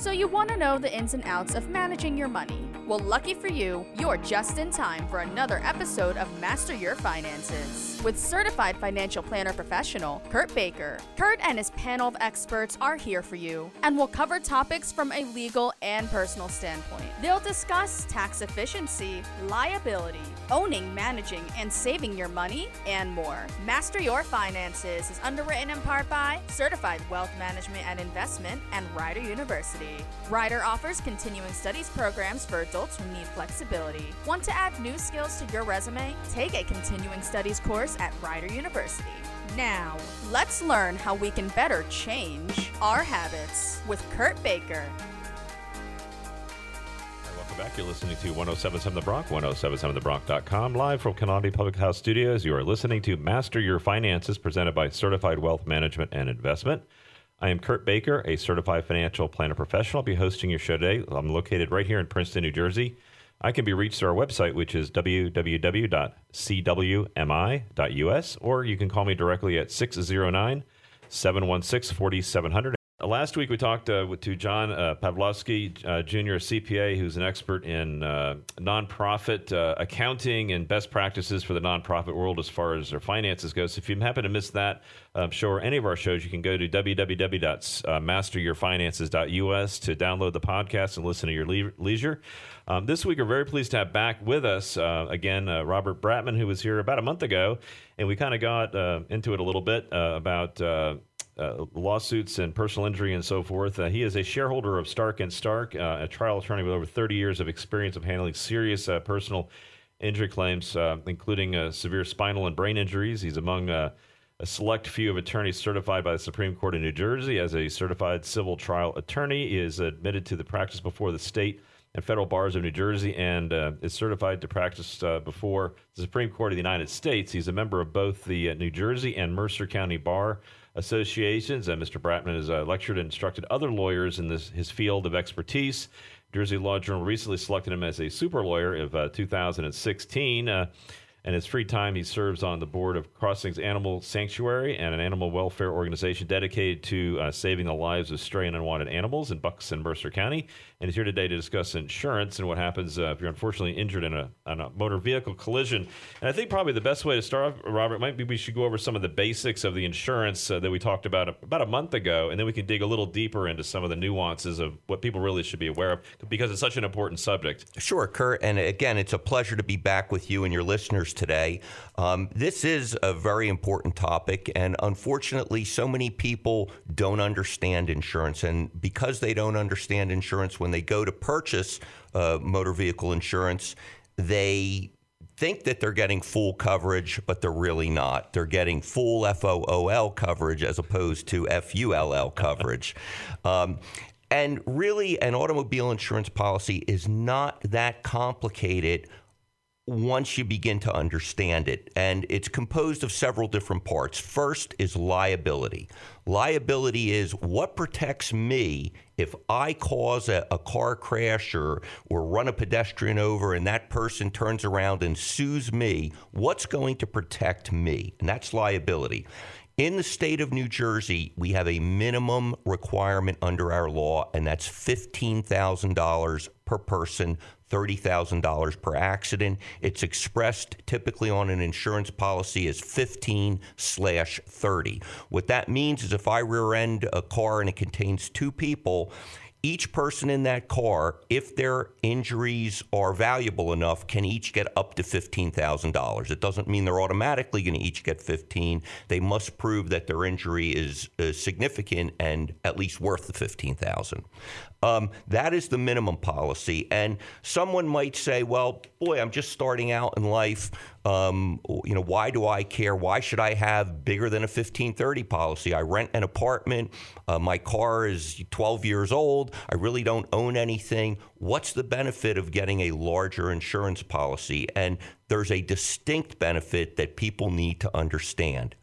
So, you want to know the ins and outs of managing your money? Well, lucky for you, you're just in time for another episode of Master Your Finances with certified financial planner professional Kurt Baker. Kurt and his panel of experts are here for you and will cover topics from a legal and personal standpoint. They'll discuss tax efficiency, liability, owning, managing, and saving your money, and more. Master Your Finances is underwritten in part by Certified Wealth Management and Investment and Rider University. Rider offers continuing studies programs for adults who need flexibility. Want to add new skills to your resume? Take a continuing studies course at Rider University. Now, let's learn how we can better change our habits with Kurt Baker. Welcome back. You're listening to 1077 The Bronc, 1077thebronc.com, live from Canandi Public House Studios. You are listening to Master Your Finances, presented by Certified Wealth Management and Investment. I am Kurt Baker, a certified financial planner professional. I'll be hosting your show today. I'm located right here in Princeton, New Jersey. I can be reached through our website, which is www.cwmi.us, or you can call me directly at 609 716 4700. Last week we talked uh, with, to John uh, Pavlovsky, uh, Jr., CPA, who's an expert in uh, nonprofit uh, accounting and best practices for the nonprofit world as far as their finances go. So if you happen to miss that um, show or any of our shows, you can go to www.masteryourfinances.us to download the podcast and listen to your le- leisure. Um, this week, we're very pleased to have back with us uh, again uh, Robert Bratman, who was here about a month ago, and we kind of got uh, into it a little bit uh, about uh, lawsuits and personal injury and so forth. Uh, he is a shareholder of Stark and Stark, uh, a trial attorney with over 30 years of experience of handling serious uh, personal injury claims, uh, including uh, severe spinal and brain injuries. He's among a select few of attorneys certified by the Supreme Court of New Jersey as a certified civil trial attorney. He is admitted to the practice before the state and federal bars of New Jersey and is certified to practice before the Supreme Court of the United States. He's a member of both the New Jersey and Mercer County Bar associations. And Mr. Bratman has uh, lectured and instructed other lawyers in this, his field of expertise. Jersey Law Journal recently selected him as a super lawyer of uh, 2016. And his free time, he serves on the board of Crossings Animal Sanctuary and an animal welfare organization dedicated to uh, saving the lives of stray and unwanted animals in Bucks and Mercer County. And he's here today to discuss insurance and what happens uh, if you're unfortunately injured in a, in a, motor vehicle collision. And I think probably the best way to start off, Robert, might be we should go over some of the basics of the insurance uh, that we talked about about a month ago, and then we can dig a little deeper into some of the nuances of what people really should be aware of because it's such an important subject. Sure, Kurt. And again, it's a pleasure to be back with you and your listeners today. Um, this is a very important topic, and unfortunately, so many people don't understand insurance. And because they don't understand insurance, when they go to purchase uh, motor vehicle insurance, they think that they're getting full coverage, but they're really not. They're getting full FOOL coverage as opposed to FULL coverage. um, and really, an automobile insurance policy is not that complicated once you begin to understand it. And it's composed of several different parts. First is liability. Liability is what protects me if I cause a, a, car crash or, or run a pedestrian over and that person turns around and sues me, what's going to protect me? And that's liability. In the state of New Jersey, we have a minimum requirement under our law, and that's $15,000 per person $30,000 per accident. It's expressed typically on an insurance policy as 15 slash 30. What that means is if I rear end a car and it contains two people, each person in that car, if their injuries are valuable enough, can each get up to $15,000. It doesn't mean they're automatically going to each get 15. They must prove that their injury is, is significant and at least worth the 15,000. Um, that is the minimum policy. And someone might say, well, boy, I'm just starting out in life. Um, you know, why do I care? Why should I have bigger than a 1530 policy? I rent an apartment. Uh, my car is 12 years old. I really don't own anything. What's the benefit of getting a larger insurance policy? And there's a distinct benefit that people need to understand.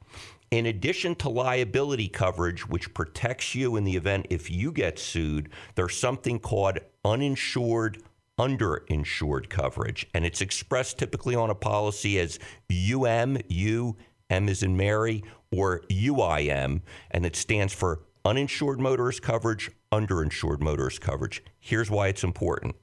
In addition to liability coverage, which protects you in the event if you get sued, there's something called uninsured underinsured coverage. And it's expressed typically on a policy as UM, U, M is in Mary, or UIM, and it stands for uninsured motorist coverage, underinsured motorist coverage. Here's why it's important.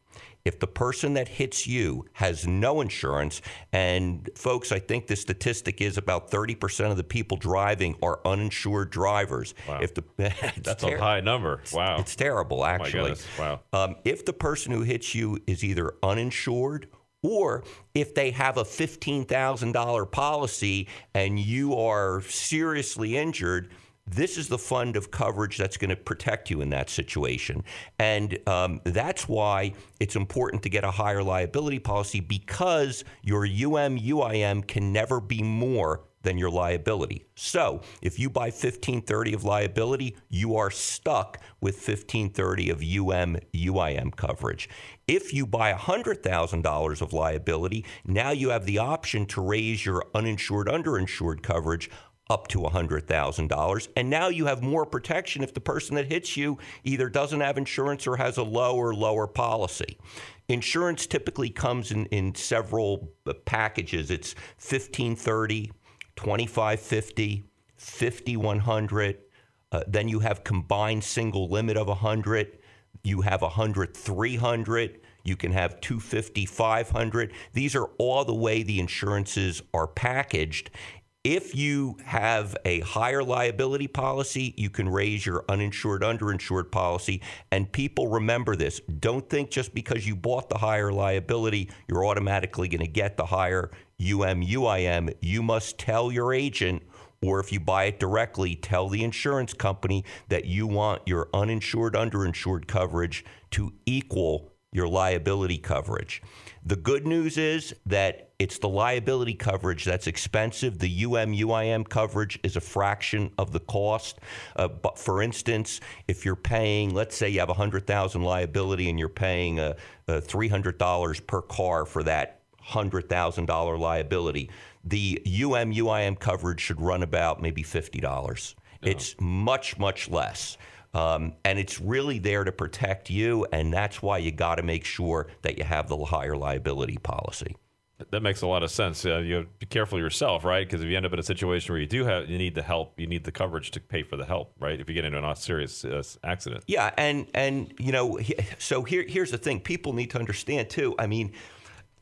If the person that hits you has no insurance, and folks, I think the statistic is about 30% of the people driving are uninsured drivers. Wow. If the, That's a high number. Wow. It's terrible, Oh actually. goodness. Wow. Um, if the person who hits you is either uninsured or if they have a $15,000 policy and you are seriously injured, this is the fund of coverage that's going to protect you in that situation. And um, that's why it's important to get a higher liability policy because your UM, UIM can never be more than your liability. So if you buy 1530 of liability, you are stuck with 1530 of UM UIM coverage. If you buy $100,000 of liability, now you have the option to raise your uninsured underinsured coverage up to $100,000. And now you have more protection if the person that hits you either doesn't have insurance or has a low or lower policy. Insurance typically comes in, in several uh, packages. It's 1530, 2550, 5100. Uh, then you have combined single limit of 100. You have 100 300. You can have 250 500. These are all the way the insurances are packaged. If you have a higher liability policy, you can raise your uninsured, underinsured policy. And people remember this. Don't think just because you bought the higher liability, you're automatically going to get the higher UM, UIM. You must tell your agent, or if you buy it directly, tell the insurance company that you want your uninsured, underinsured coverage to equal your liability coverage. The good news is that it's the liability coverage that's expensive. The UM UIM coverage is a fraction of the cost. Uh, but for instance, if you're paying, let's say you have 100,000 liability and you're paying uh, uh, $300 per car for that $100,000 liability, the UM UIM coverage should run about maybe $50. It's much, much less. Um, and it's really there to protect you, and that's why you got to make sure that you have the higher liability policy. That makes a lot of sense. Uh, you have to be careful yourself, right? Because if you end up in a situation where you do have, you need the help, you need the coverage to pay for the help, right? If you get into a serious uh, accident. Yeah, and and you know, so here here's the thing: people need to understand too. I mean,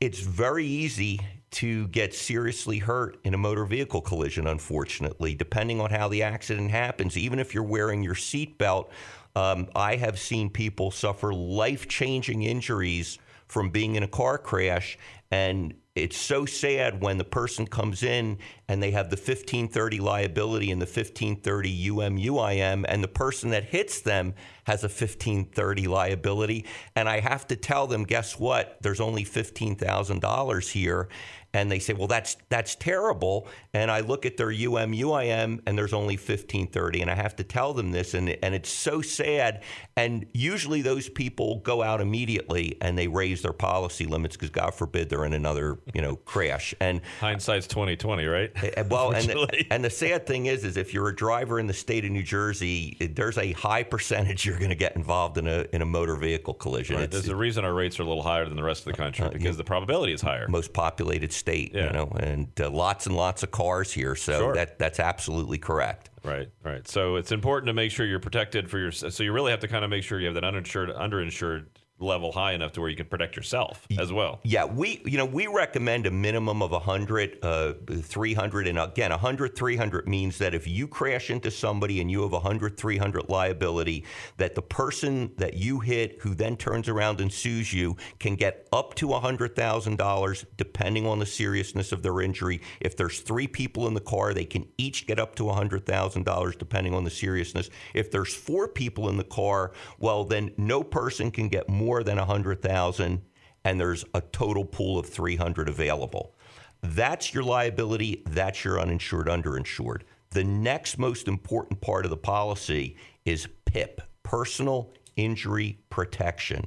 it's very easy to get seriously hurt in a motor vehicle collision. Unfortunately, depending on how the accident happens, even if you're wearing your seatbelt, um, I have seen people suffer life-changing injuries from being in a car crash and it's so sad when the person comes in and they have the 1530 liability and the 1530 UM UIM, and the person that hits them has a 1530 liability. And I have to tell them, guess what? There's only $15,000 here. And they say, well, that's that's terrible. And I look at their UM UIM and there's only 1530. And I have to tell them this. And, and it's so sad. And usually those people go out immediately and they raise their policy limits because God forbid they're in another, you know, crash. And Hindsight's twenty twenty, right? uh, Well, and the, and the sad thing is, is if you're a driver in the state of New Jersey, there's a high percentage you're going to get involved in a in a motor vehicle collision. Right. There's a reason our rates are a little higher than the rest of the country because the probability is higher. most populated state, Yeah. you know, and uh, lots and lots of cars here. So Sure. that that's absolutely correct. Right, right. So it's important to make sure you're protected for your. So you really have to kind of make sure you have that uninsured, underinsured level high enough to where you can protect yourself as well. Yeah, we you know we recommend a minimum of 100, uh, 300, and again 100, 300 means that if you crash into somebody and you have 100, 300 liability, that the person that you hit who then turns around and sues you can get up to $100,000 depending on the seriousness of their injury. If there's three people in the car, they can each get up to $100,000 depending on the seriousness. If there's four people in the car, well then no person can get more than 100,000 and there's a total pool of 300 available. That's your liability, that's your uninsured underinsured. The next most important part of the policy is PIP, personal injury protection.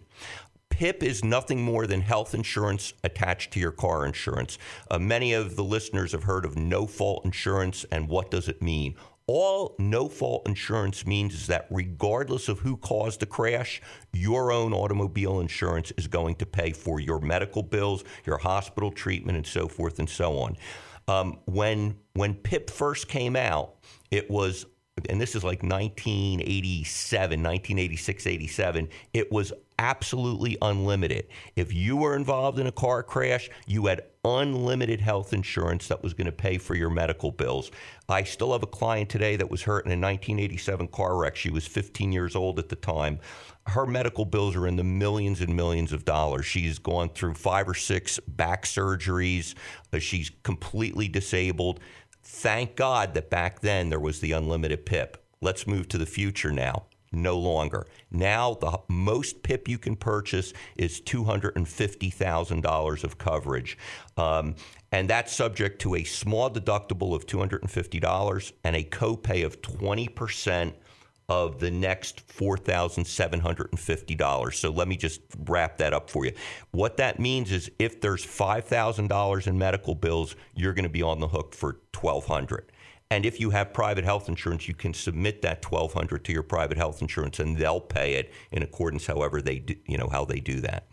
PIP is nothing more than health insurance attached to your car insurance. Uh, many of the listeners have heard of no fault insurance, and what does it mean? All no fault insurance means is that regardless of who caused the crash, your own automobile insurance is going to pay for your medical bills, your hospital treatment, and so forth and so on. Um, when when PIP first came out, it was and this is like 1987, 1986, 87, it was absolutely unlimited. If you were involved in a car crash, you had unlimited health insurance that was going to pay for your medical bills. I still have a client today that was hurt in a 1987 car wreck. She was 15 years old at the time. Her medical bills are in the millions and millions of dollars. She's gone through five or six back surgeries. Uh, she's completely disabled. Thank God that back then there was the unlimited PIP. Let's move to the future now. No longer. Now, the most PIP you can purchase is $250,000 of coverage. Um, and that's subject to a small deductible of $250 and a copay of 20% of the next $4,750. So let me just wrap that up for you. What that means is if there's $5,000 in medical bills, you're going to be on the hook for 1200 and if you have private health insurance, you can submit that 1200 to your private health insurance and they'll pay it in accordance however they do, you know how they do that.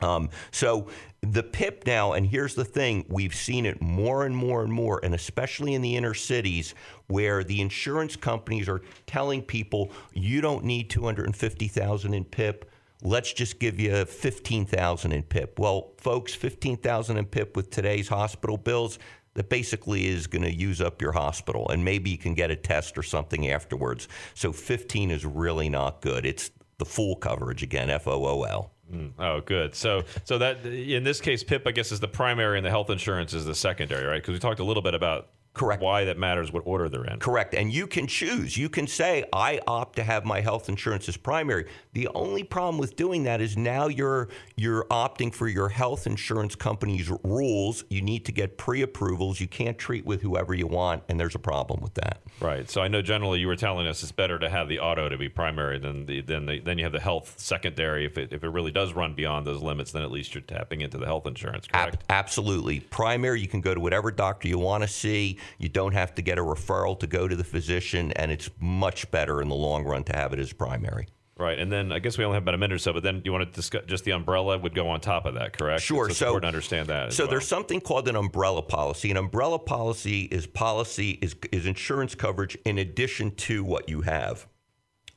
Um, so the PIP now, and here's the thing: we've seen it more and more and more, and especially in the inner cities, where the insurance companies are telling people you don't need 250,000 in PIP. Let's just give you 15,000 in PIP. Well, folks, 15,000 in PIP with today's hospital bills, that basically is going to use up your hospital and maybe you can get a test or something afterwards. So 15 is really not good. It's the full coverage again, F O O L. Mm, oh, good. So, so that in this case, PIP, I guess, is the primary, and the health insurance is the secondary, right? Because we talked a little bit about Correct. Why that matters, what order they're in. Correct. And you can choose. You can say, I opt to have my health insurance as primary. The only problem with doing that is now you're you're opting for your health insurance company's rules. You need to get pre-approvals. You can't treat with whoever you want, and there's a problem with that. Right. So I know generally you were telling us it's better to have the auto to be primary than the than the, then you have the health secondary. If it if it really does run beyond those limits, then at least you're tapping into the health insurance. Correct. Ab- absolutely. Primary, you can go to whatever doctor you want to see. You don't have to get a referral to go to the physician, and it's much better in the long run to have it as primary. Right, and then I guess we only have about a minute or so, but then you want to discuss just the umbrella would go on top of that, correct? Sure. So it's so, important to understand that. So well. there's something called an umbrella policy. An umbrella policy is policy is is insurance coverage in addition to what you have.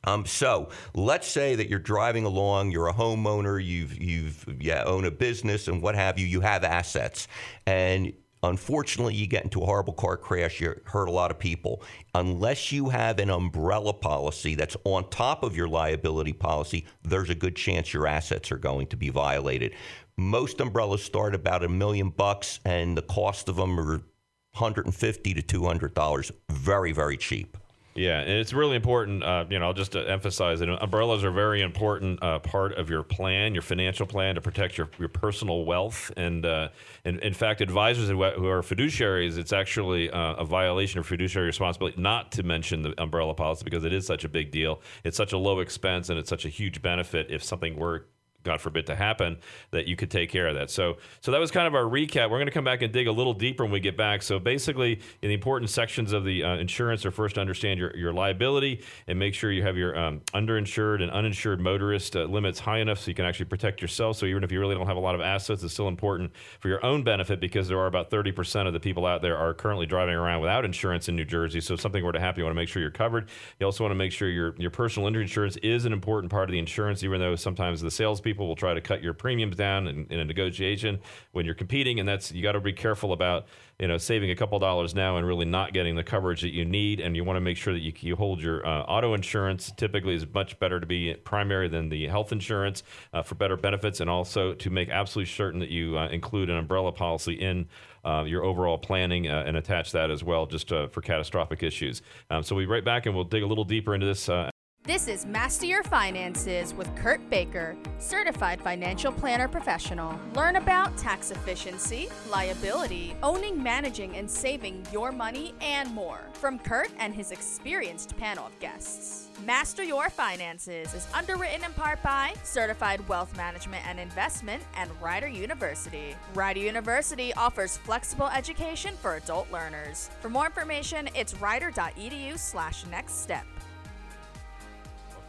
Um, so let's say that you're driving along, you're a homeowner, you've you've yeah own a business and what have you, you have assets, and Unfortunately, you get into a horrible car crash, you hurt a lot of people. Unless you have an umbrella policy that's on top of your liability policy, there's a good chance your assets are going to be violated. Most umbrellas start about a million bucks, and the cost of them are 150 to 200 dollars. Very, very cheap. Yeah, and it's really important. Uh, you know, I'll just uh, emphasize that umbrellas are a very important uh, part of your plan, your financial plan to protect your, your personal wealth. And, uh, and in fact, advisors who are fiduciaries, it's actually uh, a violation of fiduciary responsibility not to mention the umbrella policy because it is such a big deal. It's such a low expense and it's such a huge benefit if something were God forbid to happen, that you could take care of that. So, so that was kind of our recap. We're going to come back and dig a little deeper when we get back. So, basically, in the important sections of the uh, insurance are first to understand your, your liability and make sure you have your um, underinsured and uninsured motorist uh, limits high enough so you can actually protect yourself. So, even if you really don't have a lot of assets, it's still important for your own benefit because there are about 30% of the people out there are currently driving around without insurance in New Jersey. So, if something were to happen, you want to make sure you're covered. You also want to make sure your your personal injury insurance is an important part of the insurance, even though sometimes the salespeople people will try to cut your premiums down in, in a negotiation when you're competing, and that's you got to be careful about you know saving a couple dollars now and really not getting the coverage that you need, and you want to make sure that you, you hold your uh, auto insurance. Typically, is much better to be primary than the health insurance uh, for better benefits, and also to make absolutely certain that you uh, include an umbrella policy in. Uh, your overall planning uh, and attach that as well just uh, for catastrophic issues. Um, so we'll be right back and we'll dig a little deeper into this uh, this is Master Your Finances with Kurt Baker, certified financial planner professional. Learn about tax efficiency, liability, owning, managing, and saving your money, and more from Kurt and his experienced panel of guests. Master Your Finances is underwritten in part by Certified Wealth Management and Investment and Rider University. Rider University offers flexible education for adult learners. For more information, it's rider.edu slash next step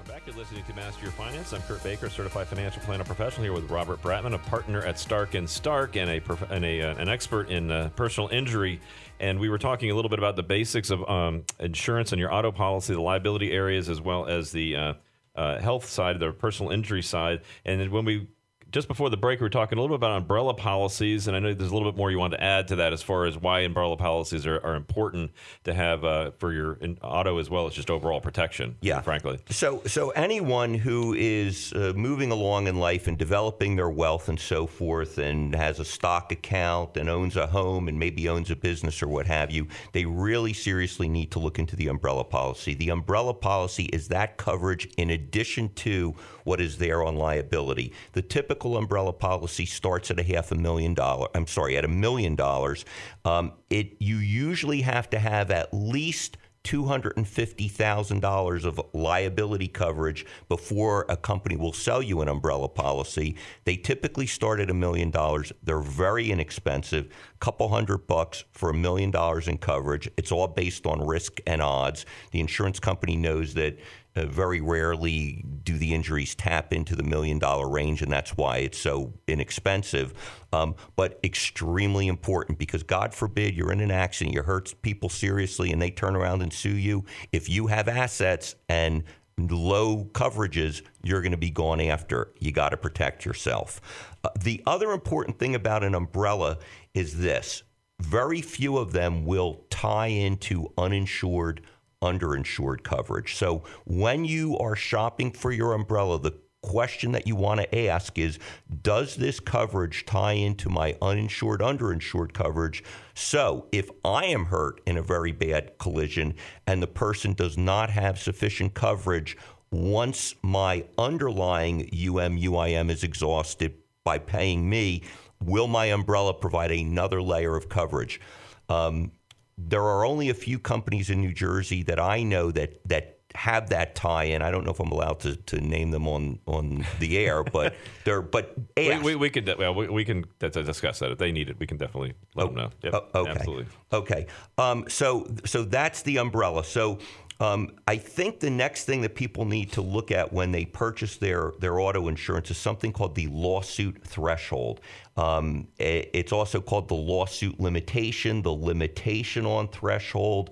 Back to listening to Master Your Finance. I'm Kurt Baker, certified financial planner professional, here with Robert Bratman, a partner at Stark and Stark, and a and a uh, an expert in uh, personal injury. And we were talking a little bit about the basics of um, insurance and your auto policy, the liability areas, as well as the uh, uh, health side, the personal injury side. And when we just before the break, we were talking a little bit about umbrella policies, and I know there's a little bit more you want to add to that as far as why umbrella policies are, are important to have uh, for your auto as well as just overall protection. Yeah, frankly. So, so anyone who is uh, moving along in life and developing their wealth and so forth, and has a stock account and owns a home and maybe owns a business or what have you, they really seriously need to look into the umbrella policy. The umbrella policy is that coverage in addition to what is there on liability. The typical umbrella policy starts at a half a million dollar. I'm sorry, at a million dollars. Um, it you usually have to have at least $250,000 of liability coverage before a company will sell you an umbrella policy. They typically start at a million dollars. They're very inexpensive, a couple hundred bucks for a million dollars in coverage. It's all based on risk and odds. The insurance company knows that uh, very rarely do the injuries tap into the million dollar range, and that's why it's so inexpensive. Um, but extremely important because, God forbid, you're in an accident, you hurt people seriously, and they turn around and sue you. If you have assets and low coverages, you're going to be gone after. You got to protect yourself. Uh, the other important thing about an umbrella is this very few of them will tie into uninsured underinsured coverage. So when you are shopping for your umbrella, the question that you want to ask is Does this coverage tie into my uninsured, underinsured coverage? So if I am hurt in a very bad collision and the person does not have sufficient coverage, once my underlying UM, UIM is exhausted by paying me, will my umbrella provide another layer of coverage? Um, there are only a few companies in New Jersey that I know that that have that tie-in. I don't know if I'm allowed to, to name them on, on the air, but they're but we, we, we can well, we, we can discuss that if they need it. We can definitely let oh, them know. Yep, oh, okay, absolutely. Okay, um, so so that's the umbrella. So um, I think the next thing that people need to look at when they purchase their, their auto insurance is something called the lawsuit threshold. Um, it's also called the lawsuit limitation, the limitation on threshold.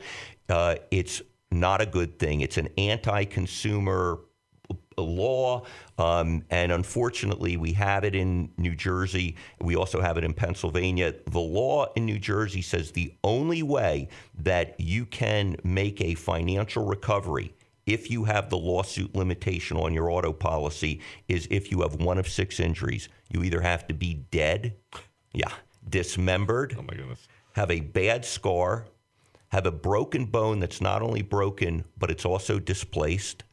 Uh, it's not a good thing. It's an anti consumer law. Um, and unfortunately, we have it in New Jersey. We also have it in Pennsylvania. The law in New Jersey says the only way that you can make a financial recovery if you have the lawsuit limitation on your auto policy is if you have one of six injuries. You either have to be dead, yeah, dismembered, oh my goodness, have a bad scar, have a broken bone that's not only broken, but it's also displaced,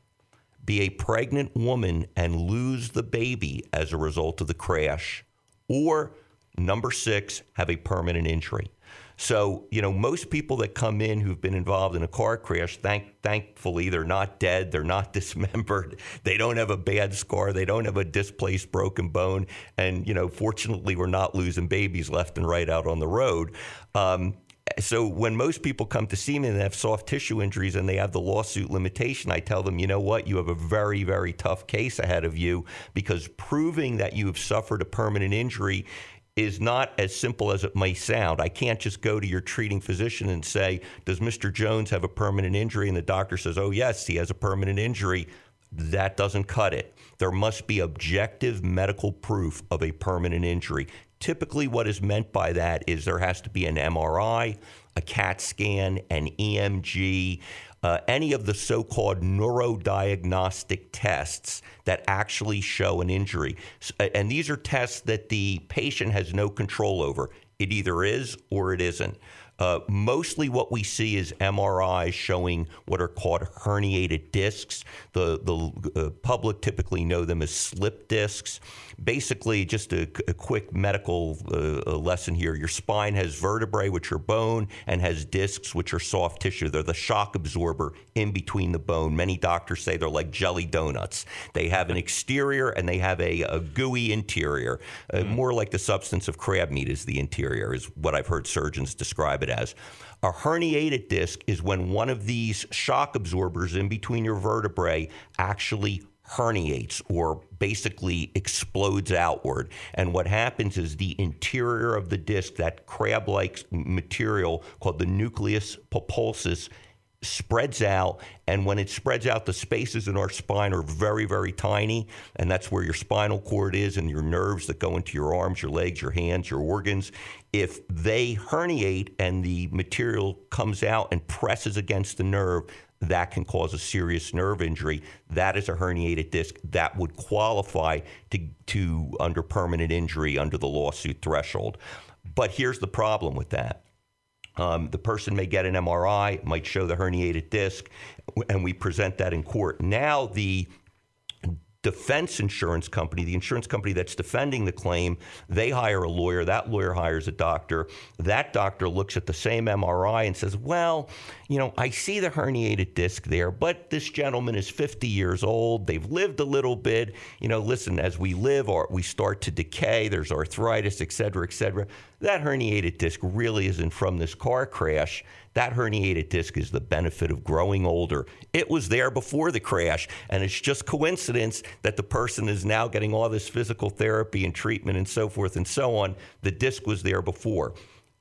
be a pregnant woman and lose the baby as a result of the crash, or number six, have a permanent injury. So, you know, most people that come in who've been involved in a car crash, thank, thankfully, they're not dead, they're not dismembered, they don't have a bad scar, they don't have a displaced broken bone, and, you know, fortunately, we're not losing babies left and right out on the road. Um, so when most people come to see me and they have soft tissue injuries and they have the lawsuit limitation, I tell them, you know what, you have a very, very tough case ahead of you because proving that you have suffered a permanent injury is not as simple as it may sound. I can't just go to your treating physician and say, Does Mr. Jones have a permanent injury? And the doctor says, Oh, yes, he has a permanent injury. That doesn't cut it. There must be objective medical proof of a permanent injury. Typically, what is meant by that is there has to be an MRI, a CAT scan, an EMG, uh, any of the so called neurodiagnostic tests that actually show an injury. And these are tests that the patient has no control over. It either is or it isn't. Uh, mostly what we see is MRIs showing what are called herniated discs. The, the uh, public typically know them as slip discs. Basically, just a, a quick medical uh, lesson here your spine has vertebrae, which are bone, and has discs, which are soft tissue. They're the shock absorber in between the bone. Many doctors say they're like jelly donuts. They have an exterior and they have a, a gooey interior. Mm. More like the substance of crab meat is the interior, is what I've heard surgeons describe it as. A herniated disc is when one of these shock absorbers in between your vertebrae actually herniates or basically explodes outward. And what happens is the interior of the disc, that crab like material called the nucleus pulposus, spreads out. And when it spreads out, the spaces in our spine are very, very tiny. And that's where your spinal cord is and your nerves that go into your arms, your legs, your hands, your organs. If they herniate and the material comes out and presses against the nerve, that can cause a serious nerve injury. That is a herniated disc that would qualify to, to under permanent injury under the lawsuit threshold. But here's the problem with that. Um, the person may get an MRI, might show the herniated disc, and we present that in court. Now the defense insurance company, the insurance company that's defending the claim, they hire a lawyer. That lawyer hires a doctor. That doctor looks at the same MRI and says, Well, you know, I see the herniated disc there, but this gentleman is 50 years old. They've lived a little bit. You know, listen, as we live, or we start to decay, there's arthritis, et cetera, et cetera. That herniated disc really isn't from this car crash. That herniated disc is the benefit of growing older. It was there before the crash, and it's just coincidence that the person is now getting all this physical therapy and treatment and so forth and so on. The disc was there before.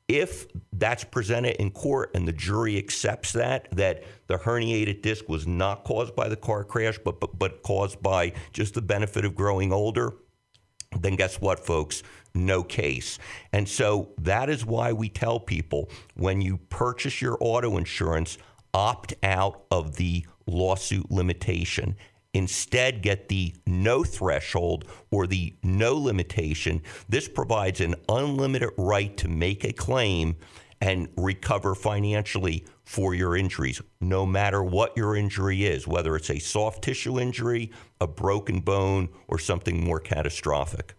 If that's presented in court and the jury accepts that, that the herniated disc was not caused by the car crash, but, but, but caused by just the benefit of growing older, then guess what, folks? No case. And so that is why we tell people when you purchase your auto insurance, opt out of the lawsuit limitation. Instead, get the no threshold or the no limitation. This provides an unlimited right to make a claim and recover financially for your injuries, no matter what your injury is, whether it's a soft tissue injury, a broken bone, or something more catastrophic.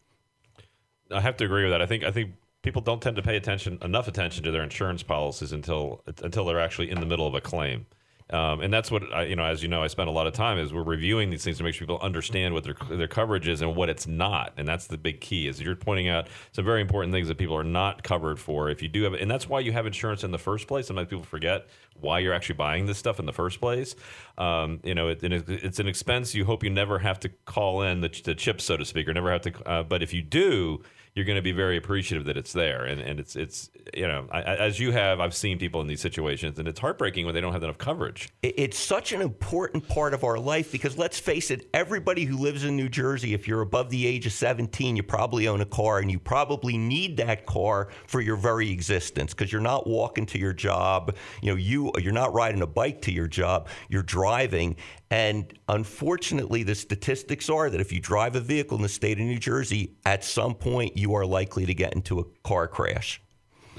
I have to agree with that. I think I think people don't tend to pay attention enough attention to their insurance policies until until they're actually in the middle of a claim. Um, and that's what I, you know. As you know, I spend a lot of time is we're reviewing these things to make sure people understand what their their coverage is and what it's not. And that's the big key. Is you're pointing out some very important things that people are not covered for. If you do have, and that's why you have insurance in the first place. Sometimes people forget why you're actually buying this stuff in the first place. Um, you know, it, it's an expense you hope you never have to call in the, the chip, so to speak, or never have to. Uh, but if you do you're going to be very appreciative that it's there. And, and it's, it's you know, I, as you have, I've seen people in these situations, and it's heartbreaking when they don't have enough coverage. It's such an important part of our life because let's face it, everybody who lives in New Jersey, if you're above the age of 17, you probably own a car and you probably need that car for your very existence because you're not walking to your job. You know, you, you're not riding a bike to your job, you're driving. And unfortunately, the statistics are that if you drive a vehicle in the state of New Jersey, at some point you are likely to get into a car crash.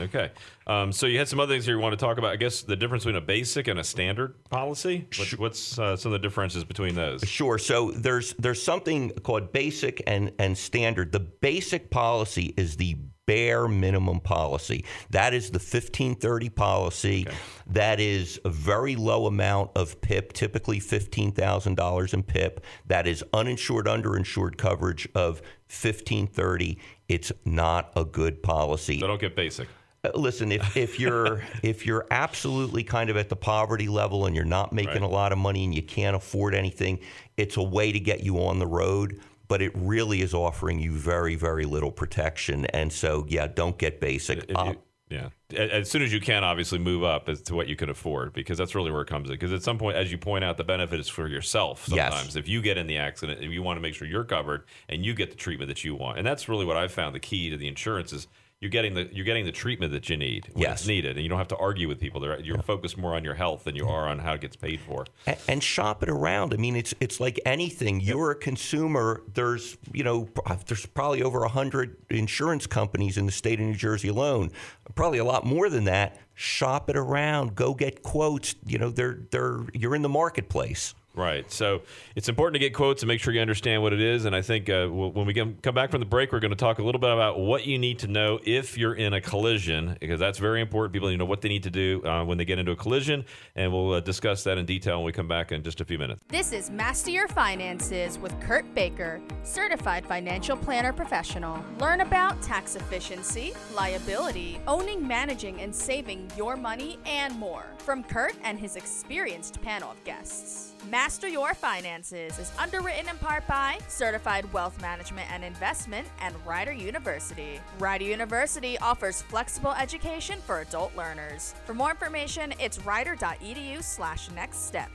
Okay. Um, so you had some other things here you want to talk about. I guess the difference between a basic and a standard policy. What, what's uh, some of the differences between those? Sure. So there's there's something called basic and and standard. The basic policy is the bare minimum policy. That is the 1530 policy. Okay. That is a very low amount of PIP, typically $15,000 in PIP. That is uninsured, underinsured coverage of 1530. It's not a good policy. So don't get basic. Uh, listen, if, if you're if you're absolutely kind of at the poverty level and you're not making right. a lot of money and you can't afford anything, it's a way to get you on the road but it really is offering you very, very little protection. And so, yeah, don't get basic. Uh, yeah. As soon as you can, obviously move up as to what you can afford because that's really where it comes in. Because at some point, as you point out, the benefit is for yourself sometimes. Yes. If you get in the accident, if you want to make sure you're covered and you get the treatment that you want. And that's really what I've found the key to the insurance is you're getting the you're getting the treatment that you need when yes. it's needed, and you don't have to argue with people. They're, you're yeah. focused more on your health than you are on how it gets paid for. And, and shop it around. I mean, it's it's like anything. You're a consumer. There's you know uh, there's probably over hundred insurance companies in the state of New Jersey alone. Probably a lot more than that. Shop it around. Go get quotes. You know, they're they're you're in the marketplace. Right. So it's important to get quotes and make sure you understand what it is. And I think uh, when we come back from the break, we're going to talk a little bit about what you need to know if you're in a collision, because that's very important. People need to know what they need to do uh, when they get into a collision. And we'll uh, discuss that in detail when we come back in just a few minutes. This is Master Your Finances with Kurt Baker, certified financial planner professional. Learn about tax efficiency, liability, owning, managing, and saving your money, and more from Kurt and his experienced panel of guests. Your Finances is underwritten in part by Certified Wealth Management and Investment and Rider University. Rider University offers flexible education for adult learners. For more information, it's rider.edu slash next step.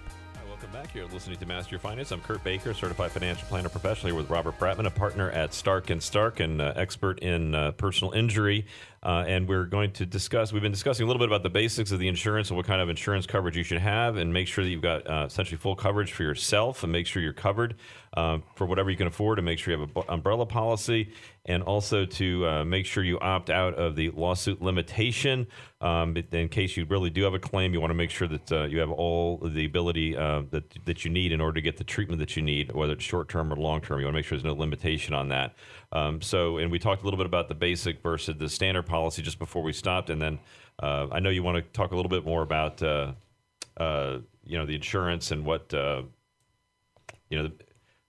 Welcome back. You're listening to Master Your Finance. I'm Kurt Baker, certified financial planner professional with Robert Bratman, a partner at Stark and Stark and uh, expert in uh, personal injury. Uh, and we're going to discuss. We've been discussing a little bit about the basics of the insurance and what kind of insurance coverage you should have, and make sure that you've got uh, essentially full coverage for yourself, and make sure you're covered uh, for whatever you can afford, and make sure you have an umbrella policy, and also to uh, make sure you opt out of the lawsuit limitation. Um, in case you really do have a claim, you want to make sure that uh, you have all the ability uh, that that you need in order to get the treatment that you need, whether it's short term or long term. You want to make sure there's no limitation on that. Um, so, and we talked a little bit about the basic versus the standard policy just before we stopped, and then uh, I know you want to talk a little bit more about uh, uh, you know the insurance and what uh, you know.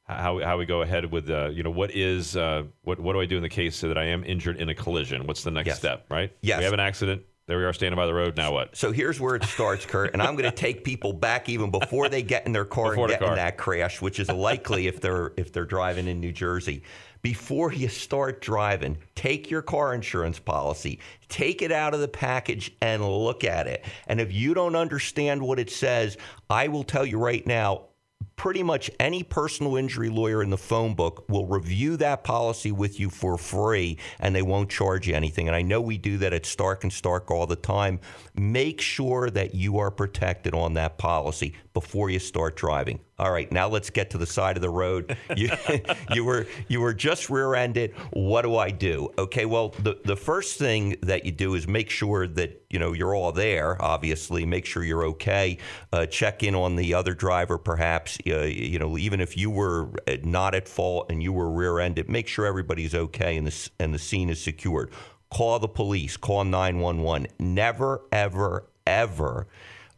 how, how we go ahead with uh, you know what is uh, what what do I do in the case so that I am injured in a collision? What's the next yes. step? Right? Yes. We have an accident. There we are standing by the road. Now what? So here's where it starts, Kurt. And I'm going to take people back even before they get in their car before and get car. in that crash, which is likely if they're if they're driving in New Jersey before you start driving, take your car insurance policy, take it out of the package and look at it. And if you don't understand what it says, I will tell you right now, pretty much any personal injury lawyer in the phone book will review that policy with you for free and they won't charge you anything. And I know we do that at Stark and Stark all the time. Make sure that you are protected on that policy before you start driving. All right, now let's get to the side of the road. You, you were you were just rear-ended. What do I do? Okay, well, the the first thing that you do is make sure that you know you're all there. Obviously, make sure you're okay. Uh, check in on the other driver, perhaps. Uh, you know, even if you were uh, not at fault and you were rear-ended, make sure everybody's okay and the and the scene is secured. Call the police. Call 911. Never, ever, ever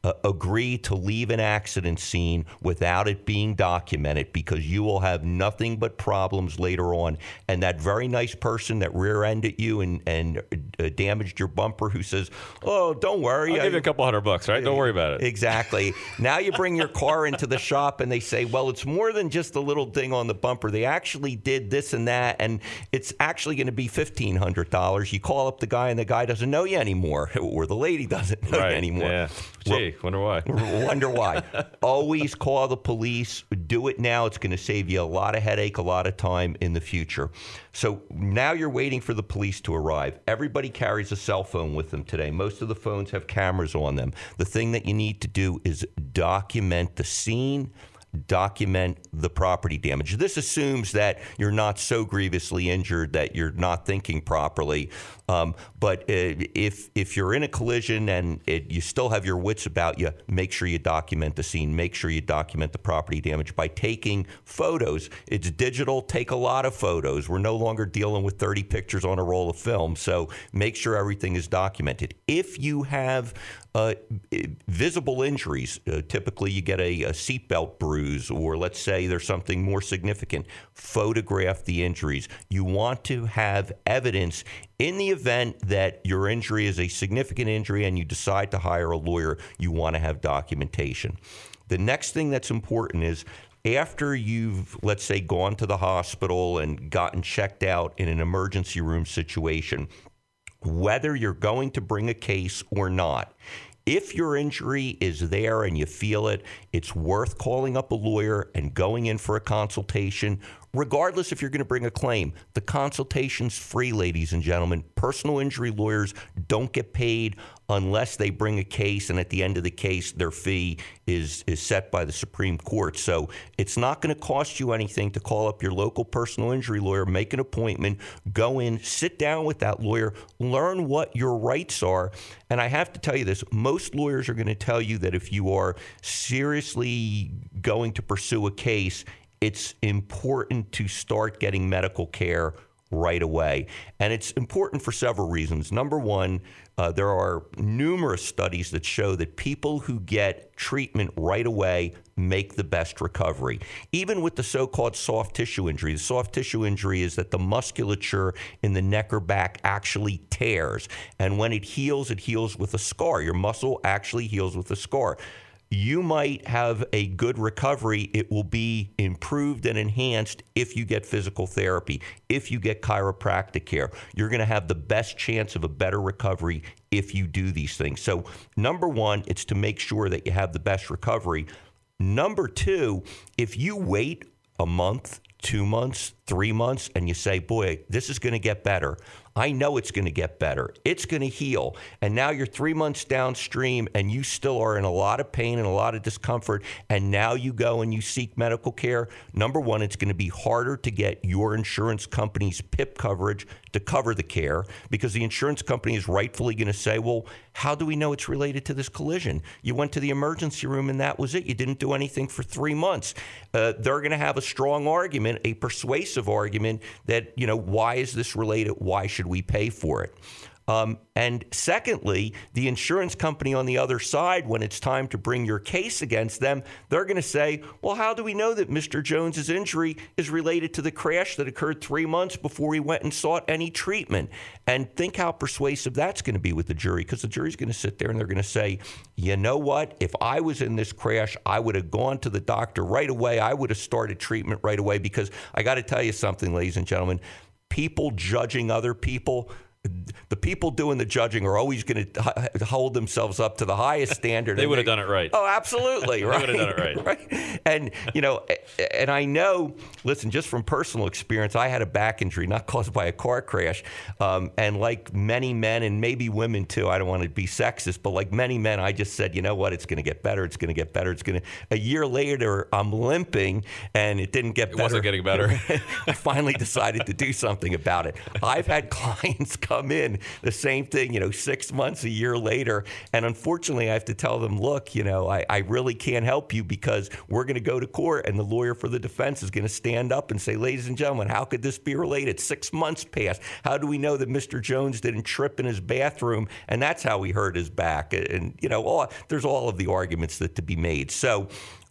uh, agree to leave an accident scene without it being documented because you will have nothing but problems later on. And that very nice person that rear ended you and, and uh, damaged your bumper who says, Oh, don't worry. I'll give you a couple hundred bucks, right? Don't worry about it. Exactly. now you bring your car into the shop and they say, Well, it's more than just a little thing on the bumper. They actually did this and that, and it's actually going to be $1,500. You call up the guy and the guy doesn't know you anymore, or the lady doesn't know right. you anymore. Yeah. Gee, Wonder why. Wonder why. Always call the police. Do it now. It's going to save you a lot of headache, a lot of time in the future. So now you're waiting for the police to arrive. Everybody carries a cell phone with them today. Most of the phones have cameras on them. The thing that you need to do is document the scene document the property damage. This assumes that you're not so grievously injured that you're not thinking properly. Um, but uh, if if you're in a collision and it, you still have your wits about you, make sure you document the scene. Make sure you document the property damage by taking photos. It's digital. Take a lot of photos. We're no longer dealing with 30 pictures on a roll of film. So make sure everything is documented. If you have uh, visible injuries, uh, typically you get a, a seatbelt bruise, or let's say there's something more significant. Photograph the injuries. You want to have evidence in the event that your injury is a significant injury and you decide to hire a lawyer, you want to have documentation. The next thing that's important is after you've, let's say, gone to the hospital and gotten checked out in an emergency room situation, whether you're going to bring a case or not. If your injury is there and you feel it, it's worth calling up a lawyer and going in for a consultation, regardless if you're going to bring a claim. The consultation's free, ladies and gentlemen. Personal injury lawyers don't get paid unless they bring a case, and at the end of the case, their fee is is set by the Supreme Court. So it's not going to cost you anything to call up your local personal injury lawyer, make an appointment, go in, sit down with that lawyer, learn what your rights are. And I have to tell you this: most lawyers are going to tell you that if you are seriously going to pursue a case, it's important to start getting medical care right away. And it's important for several reasons. Number one, uh, there are numerous studies that show that people who get treatment right away make the best recovery. Even with the so called soft tissue injury, the soft tissue injury is that the musculature in the neck or back actually tears. And when it heals, it heals with a scar. Your muscle actually heals with a scar you might have a good recovery. It will be improved and enhanced if you get physical therapy, if you get chiropractic care. You're going to have the best chance of a better recovery if you do these things. So, number one, it's to make sure that you have the best recovery. Number two, if you wait a month, two months, three months, and you say, boy, this is going to get better. I know it's going to get better. It's going to heal. And now you're three months downstream and you still are in a lot of pain and a lot of discomfort. And now you go and you seek medical care. Number one, it's going to be harder to get your insurance company's PIP coverage to cover the care because the insurance company is rightfully going to say, well, how do we know it's related to this collision? You went to the emergency room and that was it. You didn't do anything for three months. Uh, they're going to have a strong argument, a persuasive argument that, you know, why is this related? Why should we pay for it? Um, and secondly, the insurance company on the other side, when it's time to bring your case against them, they're going to say, well, how do we know that Mr. Jones's injury is related to the crash that occurred three months before he went and sought any treatment? And think how persuasive that's going to be with the jury, because the jury's going to sit there and they're going to say, you know what? If I was in this crash, I would have gone to the doctor right away. I would have started treatment right away, because I got to tell you something, ladies and gentlemen people judging other people the people doing the judging are always going to hold themselves up to the highest standard. they would have done it right. Oh, absolutely, right. they would have done it right. right. And you know, and I know. Listen, just from personal experience, I had a back injury not caused by a car crash, um, and like many men and maybe women too. I don't want to be sexist, but like many men, I just said, you know what? It's going to get better. It's going to get better. It's going to. A year later, I'm limping, and it didn't get better. It wasn't getting better. I finally decided to do something about it. I've had clients come in the same thing, you know, six months, a year later. And unfortunately, I have to tell them, look, you know, I, I really can't help you because we're going to go to court and the lawyer for the defense is going to stand up and say, ladies and gentlemen, how could this be related? Six months passed. How do we know that Mr. Jones didn't trip in his bathroom and that's how he hurt his back? And, you know, all, there's all of the arguments that to be made. So,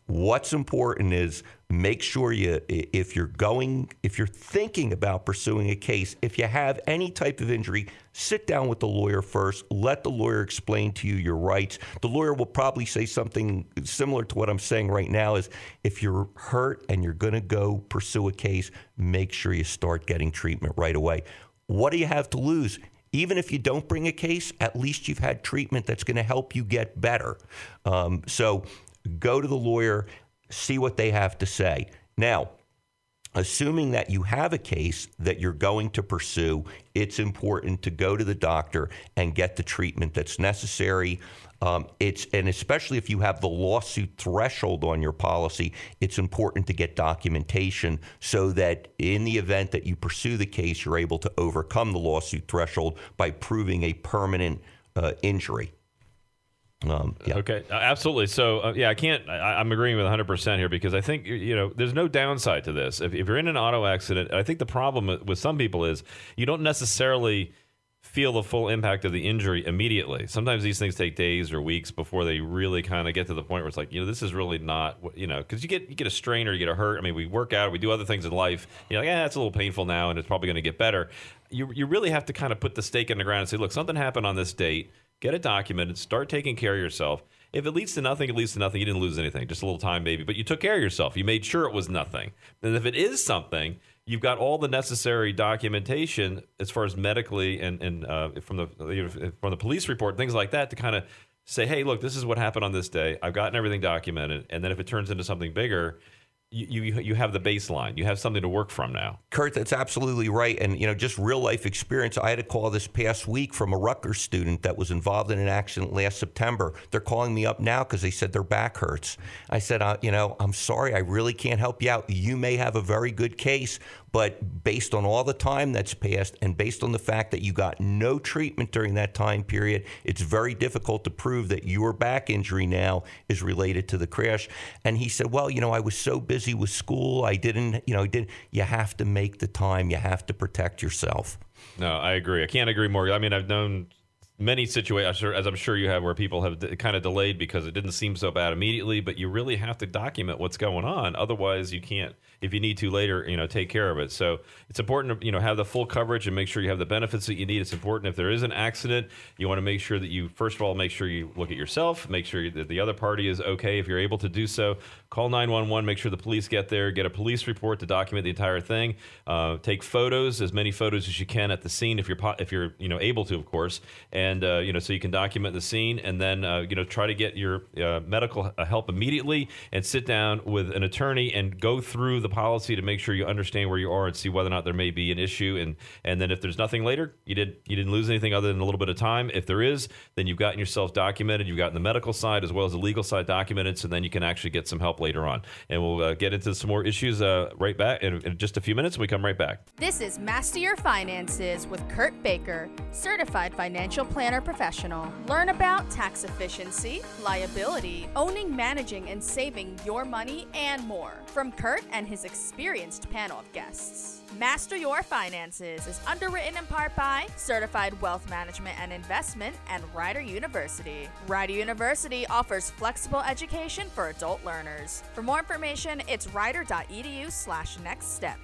What's important is make sure you, if you're going, if you're thinking about pursuing a case, if you have any type of injury, sit down with the lawyer first. Let the lawyer explain to you your rights. The lawyer will probably say something similar to what I'm saying right now is if you're hurt and you're going to go pursue a case, make sure you start getting treatment right away. What do you have to lose? even if you don't bring a case, at least you've had treatment that's going to help you get better. Um, so go to the lawyer, see what they have to say. Now, assuming that you have a case that you're going to pursue, it's important to go to the doctor and get the treatment that's necessary. Um, it's and especially if you have the lawsuit threshold on your policy, it's important to get documentation so that in the event that you pursue the case, you're able to overcome the lawsuit threshold by proving a permanent uh, injury. Um, yeah. Okay, uh, absolutely. So, uh, yeah, I can't. I, am agreeing with 100 percent here because I think you know there's no downside to this. If, if, you're in an auto accident, I think the problem with some people is you don't necessarily feel the full impact of the injury immediately. Sometimes these things take days or weeks before they really kind of get to the point where it's like, you know, this is really not, you know, because you get you get a strain or you get a hurt. I mean, we work out, we do other things in life. You're like, yeah, it's a little painful now, and it's probably going to get better. You you really have to kind of put the stake in the ground and say, look, something happened on this date get it documented, start taking care of yourself. If it leads to nothing, it leads to nothing. You didn't lose anything, just a little time maybe, but you took care of yourself. You made sure it was nothing. And if it is something, you've got all the necessary documentation as far as medically and, and uh, from the from the police report, things like that, to kind of say, hey, look, this is what happened on this day. I've gotten everything documented, and then if it turns into something bigger, you, you you have the baseline. You have something to work from now. Kurt, that's absolutely right. And, you know, just real life experience. I had a call this past week from a Rutgers student that was involved in an accident last September. They're calling me up now because they said their back hurts. I said, uh, you know, I'm sorry, I really can't help you out. You may have a very good case, but based on all the time that's passed and based on the fact that you got no treatment during that time period, it's very difficult to prove that your back injury now is related to the crash. And he said, well, you know, I was so busy with school, I didn't, you know, did. You have to make the time. You have to protect yourself. No, I agree. I can't agree more. I mean, I've known many situations, as I'm sure you have, where people have kind of delayed because it didn't seem so bad immediately. But you really have to document what's going on, otherwise you can't. If you need to later, you know, take care of it. So it's important to you know have the full coverage and make sure you have the benefits that you need. It's important if there is an accident, you want to make sure that you first of all make sure you look at yourself, make sure that the other party is okay if you're able to do so. Call 911, make sure the police get there, get a police report to document the entire thing. Uh, take photos, as many photos as you can at the scene if you're if you're you know able to, of course. And and uh, you know so you can document the scene and then uh, you know try to get your uh, medical uh, help immediately and sit down with an attorney and go through the policy to make sure you understand where you are and see whether or not there may be an issue. And and then if there's nothing later you did you didn't lose anything other than a little bit of time. If there is then you've gotten yourself documented. You've gotten the medical side as well as the legal side documented so then you can actually get some help later on. And we'll uh, get into some more issues uh, right back in, in just a few minutes and we come right back. This is master your finances with kurt baker certified financial planner professional. Learn about tax efficiency, liability, owning, managing, and saving your money, and more from Kurt and his experienced panel of guests. Master Your Finances is underwritten in part by Certified Wealth Management and Investment and Rider University. Rider University offers flexible education for adult learners. For more information, it's rider.edu slash next step.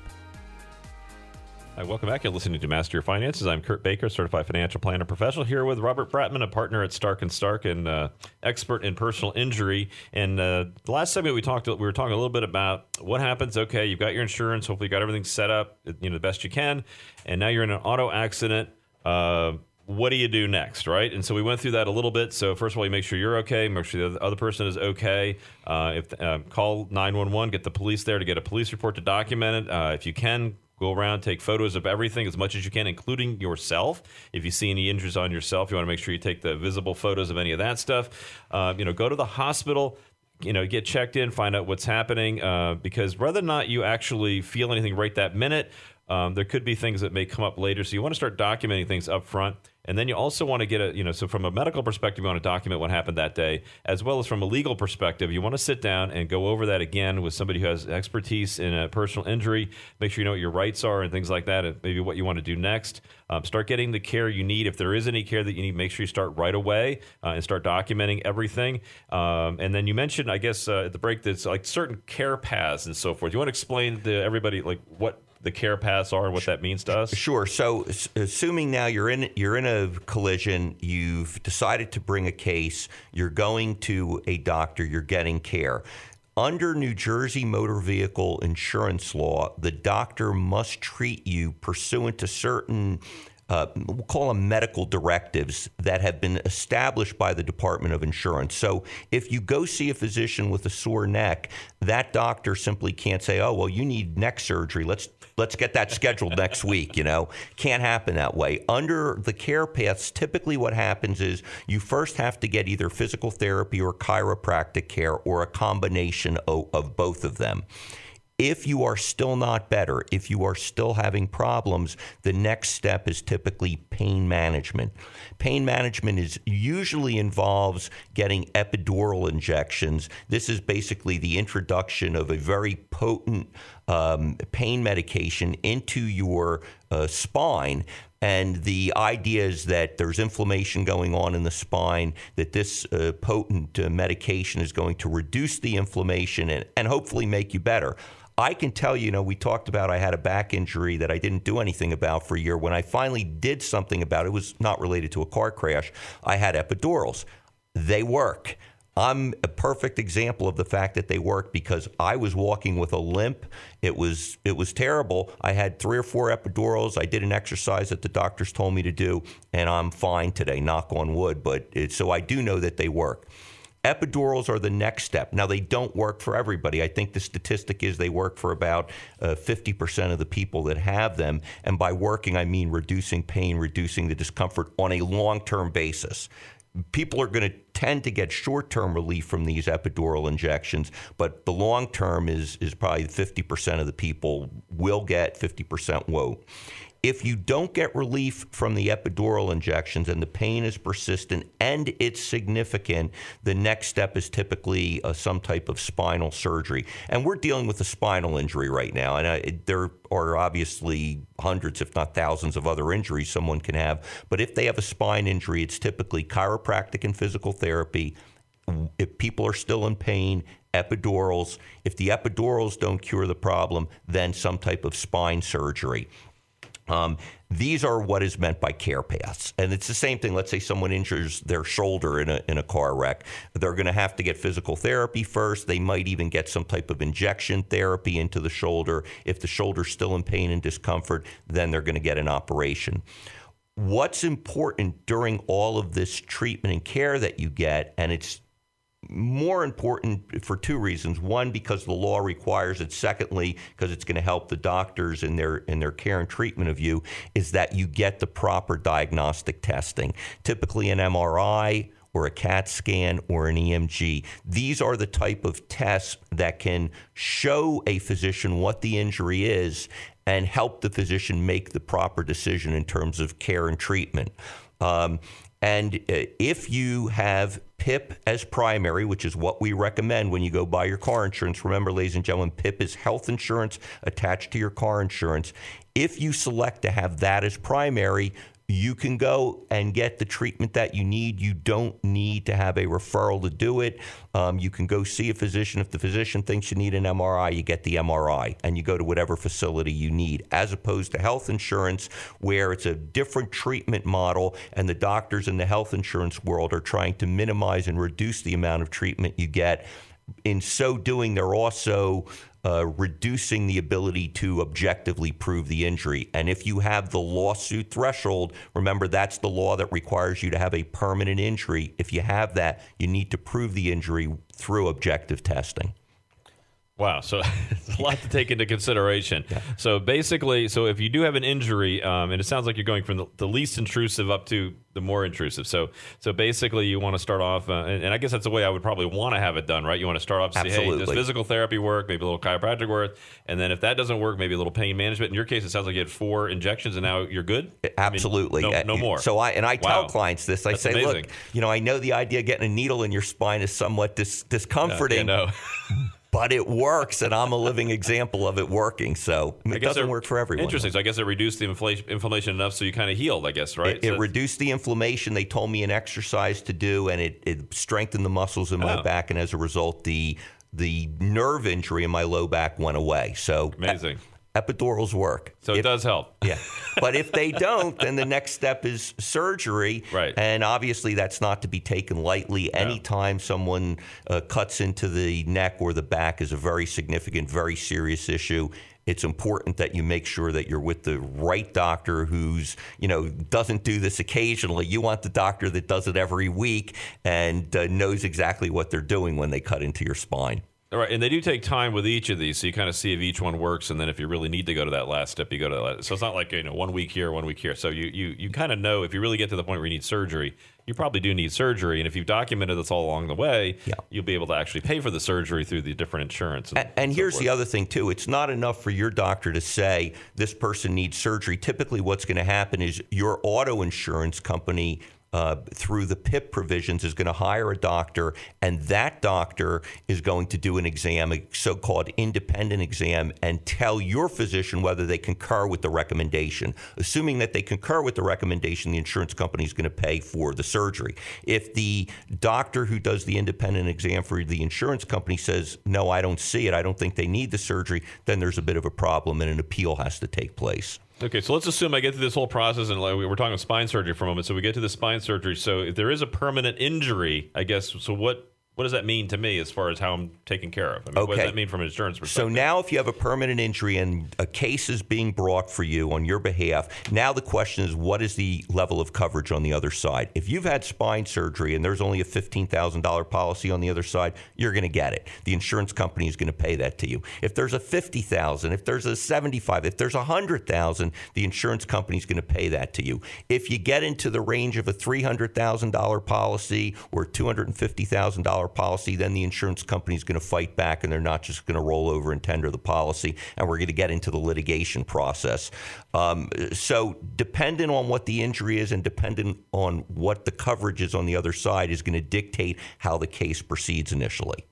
Hi, welcome back. You're listening to Master Your Finances. I'm Kurt Baker, certified financial planner professional, here with Robert Bratman, a partner at Stark and Stark and uh, expert in personal injury. And uh, the last segment we talked, we were talking a little bit about what happens. Okay, you've got your insurance. Hopefully, you got everything set up, you know, the best you can. And now you're in an auto accident. Uh, what do you do next, right? And so we went through that a little bit. So first of all, you make sure you're okay, make sure the other person is okay. Uh, if uh, call 911, get the police there to get a police report to document it. Uh, if you can, Go around, take photos of everything as much as you can, including yourself. If you see any injuries on yourself, you want to make sure you take the visible photos of any of that stuff. Uh, you know, go to the hospital you know, get checked in, find out what's happening, uh, because whether or not you actually feel anything right that minute, um, there could be things that may come up later. So you want to start documenting things up front. And then you also want to get a, you know, so from a medical perspective, you want to document what happened that day, as well as from a legal perspective, you want to sit down and go over that again with somebody who has expertise in a personal injury. Make sure you know what your rights are and things like that, and maybe what you want to do next. Um, start getting the care you need. If there is any care that you need, make sure you start right away uh, and start documenting everything. Um, and then you mentioned, I guess, uh, at the break, that's like certain care paths and so forth. You want to explain to everybody like what the care paths are and what that means to us? Sure. So, assuming now you're in you're in a collision, you've decided to bring a case, you're going to a doctor, you're getting care. Under New Jersey motor vehicle insurance law, the doctor must treat you pursuant to certain uh, we'll call them medical directives that have been established by the Department of Insurance. So if you go see a physician with a sore neck, that doctor simply can't say, "Oh, well, you need neck surgery. Let's let's get that scheduled next week." You know, can't happen that way. Under the care paths, typically what happens is you first have to get either physical therapy or chiropractic care or a combination of, of both of them. If you are still not better, if you are still having problems, the next step is typically pain management. Pain management is usually involves getting epidural injections. This is basically the introduction of a very potent um, pain medication into your uh, spine. And the idea is that there's inflammation going on in the spine, that this uh, potent uh, medication is going to reduce the inflammation and, and hopefully make you better. I can tell you, you know, we talked about I had a back injury that I didn't do anything about for a year. When I finally did something about it, it was not related to a car crash. I had epidurals. They work. I'm a perfect example of the fact that they work because I was walking with a limp. It was it was terrible. I had three or four epidurals. I did an exercise that the doctors told me to do, and I'm fine today. Knock on wood. But it, so I do know that they work. Epidurals are the next step. Now, they don't work for everybody. I think the statistic is they work for about uh, 50% of the people that have them. And by working, I mean reducing pain, reducing the discomfort on a long term basis people are going to tend to get short-term relief from these epidural injections, but the long term is is probably 50% of the people will get 50% won't. If you don't get relief from the epidural injections and the pain is persistent and it's significant, the next step is typically uh, some type of spinal surgery. And we're dealing with a spinal injury right now, and uh, there are obviously hundreds, if not thousands, of other injuries someone can have. But if they have a spine injury, it's typically chiropractic and physical therapy. If people are still in pain, epidurals. If the epidurals don't cure the problem, then some type of spine surgery. Um, these are what is meant by care paths. And it's the same thing. Let's say someone injures their shoulder in a, in a car wreck. They're going to have to get physical therapy first. They might even get some type of injection therapy into the shoulder. If the shoulder's still in pain and discomfort, then they're going to get an operation. What's important during all of this treatment and care that you get, and it's more important for two reasons. One, because the law requires it. Secondly, because it's going to help the doctors in their in their care and treatment of you, is that you get the proper diagnostic testing. Typically, an MRI or a CAT scan or an EMG. These are the type of tests that can show a physician what the injury is and help the physician make the proper decision in terms of care and treatment. Um, and uh, if you have PIP as primary, which is what we recommend when you go buy your car insurance, remember, ladies and gentlemen, PIP is health insurance attached to your car insurance. If you select to have that as primary, you can go and get the treatment that you need. You don't need to have a referral to do it. Um, you can go see a physician. If the physician thinks you need an MRI, you get the MRI and you go to whatever facility you need, as opposed to health insurance, where it's a different treatment model, and the doctors in the health insurance world are trying to minimize and reduce the amount of treatment you get. In so doing, they're also uh, reducing the ability to objectively prove the injury. And if you have the lawsuit threshold, remember that's the law that requires you to have a permanent injury. If you have that, you need to prove the injury through objective testing. Wow, so it's a lot to take into consideration. Yeah. So basically, so if you do have an injury, um, and it sounds like you're going from the, the, least intrusive up to the more intrusive. So, so basically, you want to start off, uh, and, and, I guess that's the way I would probably want to have it done, right? You want to start off, say, hey, does physical therapy work? Maybe a little chiropractic work, and then if that doesn't work, maybe a little pain management. In your case, it sounds like you had four injections, and now you're good. Absolutely, I mean, no, no, more. So I and I wow. tell clients this. I that's say, amazing. look, you know, I know the idea of getting a needle in your spine is somewhat dis- discomforting. Yeah, but it works, and I'm a living example of it working. So it doesn't it, work for everyone. Interesting. So I guess it reduced the inflation, inflammation enough so you kind of healed. I guess right. It, it reduced the inflammation. They told me an exercise to do, and it, it strengthened the muscles in my oh. back, and as a result, the the nerve injury in my low back went away. So amazing epidurals work. So it if, does help. Yeah. But if they don't, then the next step is surgery. Right. And obviously, that's not to be taken lightly. No. Anytime someone uh, cuts into the neck or the back is a very significant, very serious issue. It's important that you make sure that you're with the right doctor who's, you know, doesn't do this occasionally. You want the doctor that does it every week and uh, knows exactly what they're doing when they cut into your spine. All right, and they do take time with each of these, so you kind of see if each one works, and then if you really need to go to that last step, you go to that. Last. So it's not like you know one week here, one week here. So you you you kind of know if you really get to the point where you need surgery, you probably do need surgery, and if you've documented this all along the way, yeah. you'll be able to actually pay for the surgery through the different insurance. And, and, and so here's forth. the other thing too: it's not enough for your doctor to say this person needs surgery. Typically, what's going to happen is your auto insurance company uh, through the PIP provisions is going to hire a doctor, and that doctor is going to do an exam, a so called independent exam, and tell your physician whether they concur with the recommendation. Assuming that they concur with the recommendation, the insurance company is going to pay for the surgery. If the doctor who does the independent exam for the insurance company says, no, I don't see it, I don't think they need the surgery, then there's a bit of a problem and an appeal has to take place. Okay, so let's assume I get through this whole process, and like, we're talking about spine surgery for a moment. So we get to the spine surgery. So if there is a permanent injury, I guess. So what what does that mean to me as far as how I'm taken care of? I mean, What does Okay. that mean from an insurance perspective? So now, if you have a permanent injury and a case is being brought for you on your behalf, now the question is what is the level of coverage on the other side? If you've had spine surgery and there's only a $15,000 policy on the other side, you're going to get it. The insurance company is going to pay that to you. If there's a 50,000, if there's a 75, if there's a 100,000, the insurance company is going to pay that to you. If you get into the range of a $300,000 policy or $250,000 policy, then the insurance company is going to fight back and they're not just going to roll over and tender the policy. And we're going to get into the litigation process. Um, so, dependent on what the injury is and dependent on what the coverage is on the other side, is going to dictate how the case proceeds initially.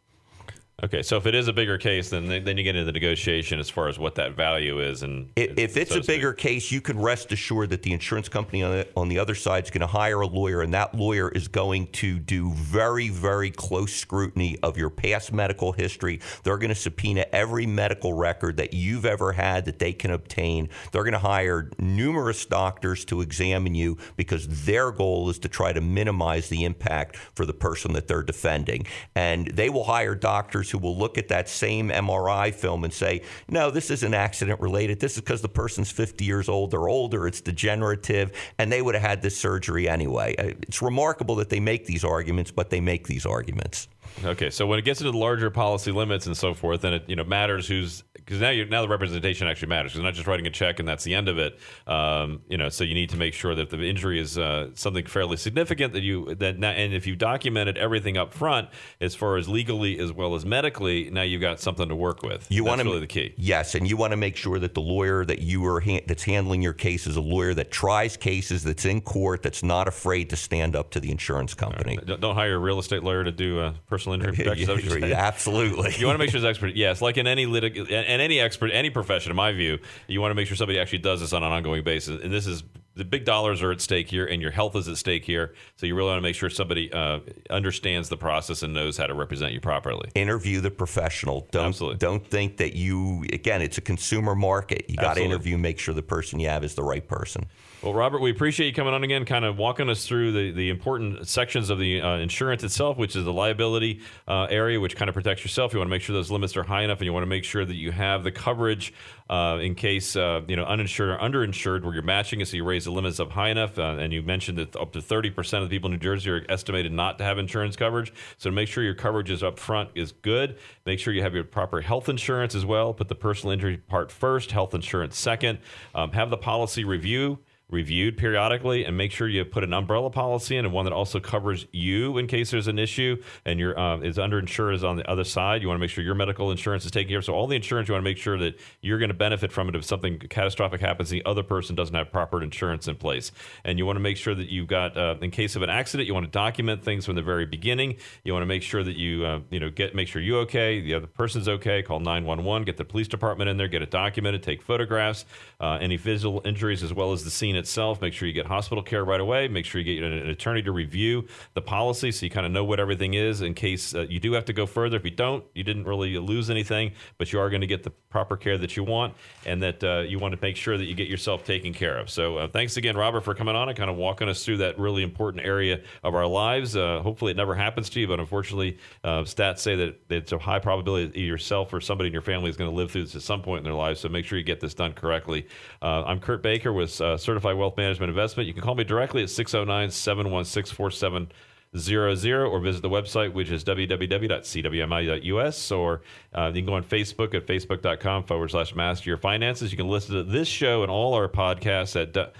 Okay, so if it is a bigger case, then then you get into the negotiation as far as what that value is, and If, if it's so a bigger case, you can rest assured that the insurance company on the, on the other side is going to hire a lawyer, and that lawyer is going to do very, very close scrutiny of your past medical history. They're going to subpoena every medical record that you've ever had that they can obtain. They're going to hire numerous doctors to examine you because their goal is to try to minimize the impact for the person that they're defending. And they will hire doctors who will look at that same MRI film and say, no, this isn't accident related. This is because the person's 50 years old or older. It's degenerative, and they would have had this surgery anyway. Uh, It's remarkable that they make these arguments, but they make these arguments. Okay, so when it gets into the larger policy limits and so forth, then it you know matters who's because now you now the representation actually matters because not just writing a check and that's the end of it. Um, you know, so you need to make sure that the injury is uh, something fairly significant that you that now, and if you documented everything up front as far as legally as well as medically, now you've got something to work with. You want to really the key. Yes, and you want to make sure that the lawyer that you are ha- that's handling your case is a lawyer that tries cases, that's in court, that's not afraid to stand up to the insurance company. Don't don't hire a real estate lawyer to do a personal injury protection. Is that you're? Absolutely. You want to make sure it's expert. Yes, like in any litig- and any expert, any profession, in my view, you want to make sure somebody actually does this on an ongoing basis. And this is the big dollars are at stake here, and your health is at stake here. So you really want to make sure somebody uh, understands the process and knows how to represent you properly. interview the professional. Don't Absolutely. don't think that you again. It's a consumer market. You got to interview, make sure the person you have is the right person. Well, Robert, we appreciate you coming on again, kind of walking us through the, the important sections of the uh, insurance itself, which is the liability uh, area, which kind of protects yourself. You want to make sure those limits are high enough, and you want to make sure that you have the coverage uh, in case uh, you know uninsured or underinsured, where you're matching it, so you raise the limits up high enough. Uh, and you mentioned that up to 30 percent of the people in New Jersey are estimated not to have insurance coverage. So make sure your coverage is up front is good. Make sure you have your proper health insurance as well. Put the personal injury part first, health insurance second. Um, have the policy review reviewed periodically and make sure you put an umbrella policy in and one that also covers you in case there's an issue and your um, is underinsured is on the other side. You want to make sure your medical insurance is taken care of. So all the insurance you want to make sure that you're going to benefit from it if something catastrophic happens. The other person doesn't have proper insurance in place, and you want to make sure that you've got uh, in case of an accident. You want to document things from the very beginning. You want to make sure that you uh, you know get make sure you okay, the other person's okay. Call 911. Get the police department in there. Get it documented. Take photographs. Uh, any visual injuries as well as the scene itself. Make sure you get hospital care right away. Make sure you get an, attorney to review the policy so you kind of know what everything is in case uh, you do have to go further. If you don't, you didn't really lose anything, but you are going to get the proper care that you want and that uh, you want to make sure that you get yourself taken care of. So uh, thanks again, Robert, for coming on and kind of walking us through that really important area of our lives. Uh, hopefully it never happens to you, but unfortunately, uh, stats say that it's a high probability that yourself or somebody in your family is going to live through this at some point in their lives. So make sure you get this done correctly. Uh, I'm Kurt Baker with uh, Wealth Management Investment. You can call me directly at 609 716 4700 or visit the website, which is www.cwmi.us, or uh, you can go on Facebook at facebook.com forward slash master your finances. You can listen to this show and all our podcasts at. du-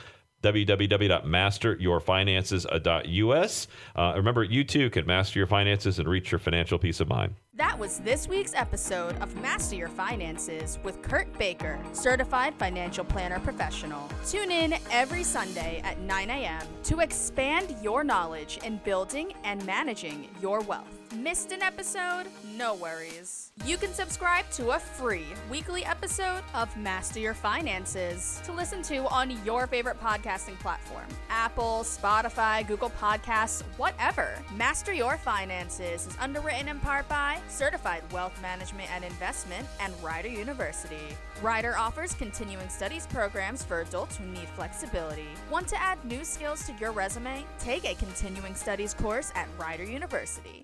www.masteryourfinances.us. Uh, remember, you too can master your finances and reach your financial peace of mind. That was this week's episode of Master Your Finances with Kurt Baker, certified financial planner professional. Tune in every Sunday at 9 a.m. to expand your knowledge in building and managing your wealth. Missed an episode? No worries. You can subscribe to a free weekly episode of Master Your Finances to listen to on your favorite podcasting platform Apple, Spotify, Google Podcasts, whatever. Master Your Finances is underwritten in part by Certified Wealth Management and Investment and Rider University. Rider offers continuing studies programs for adults who need flexibility. Want to add new skills to your resume? Take a continuing studies course at Rider University.